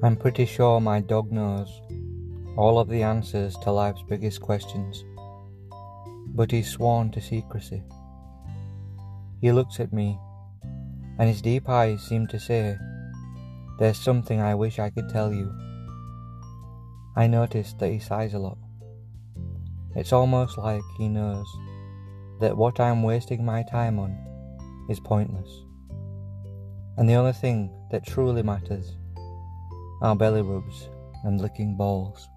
I'm pretty sure my dog knows all of the answers to life's biggest questions, but he's sworn to secrecy. He looks at me, and his deep eyes seem to say, There's something I wish I could tell you. I notice that he sighs a lot. It's almost like he knows that what I'm wasting my time on is pointless. And the only thing that truly matters are belly rubs and licking balls.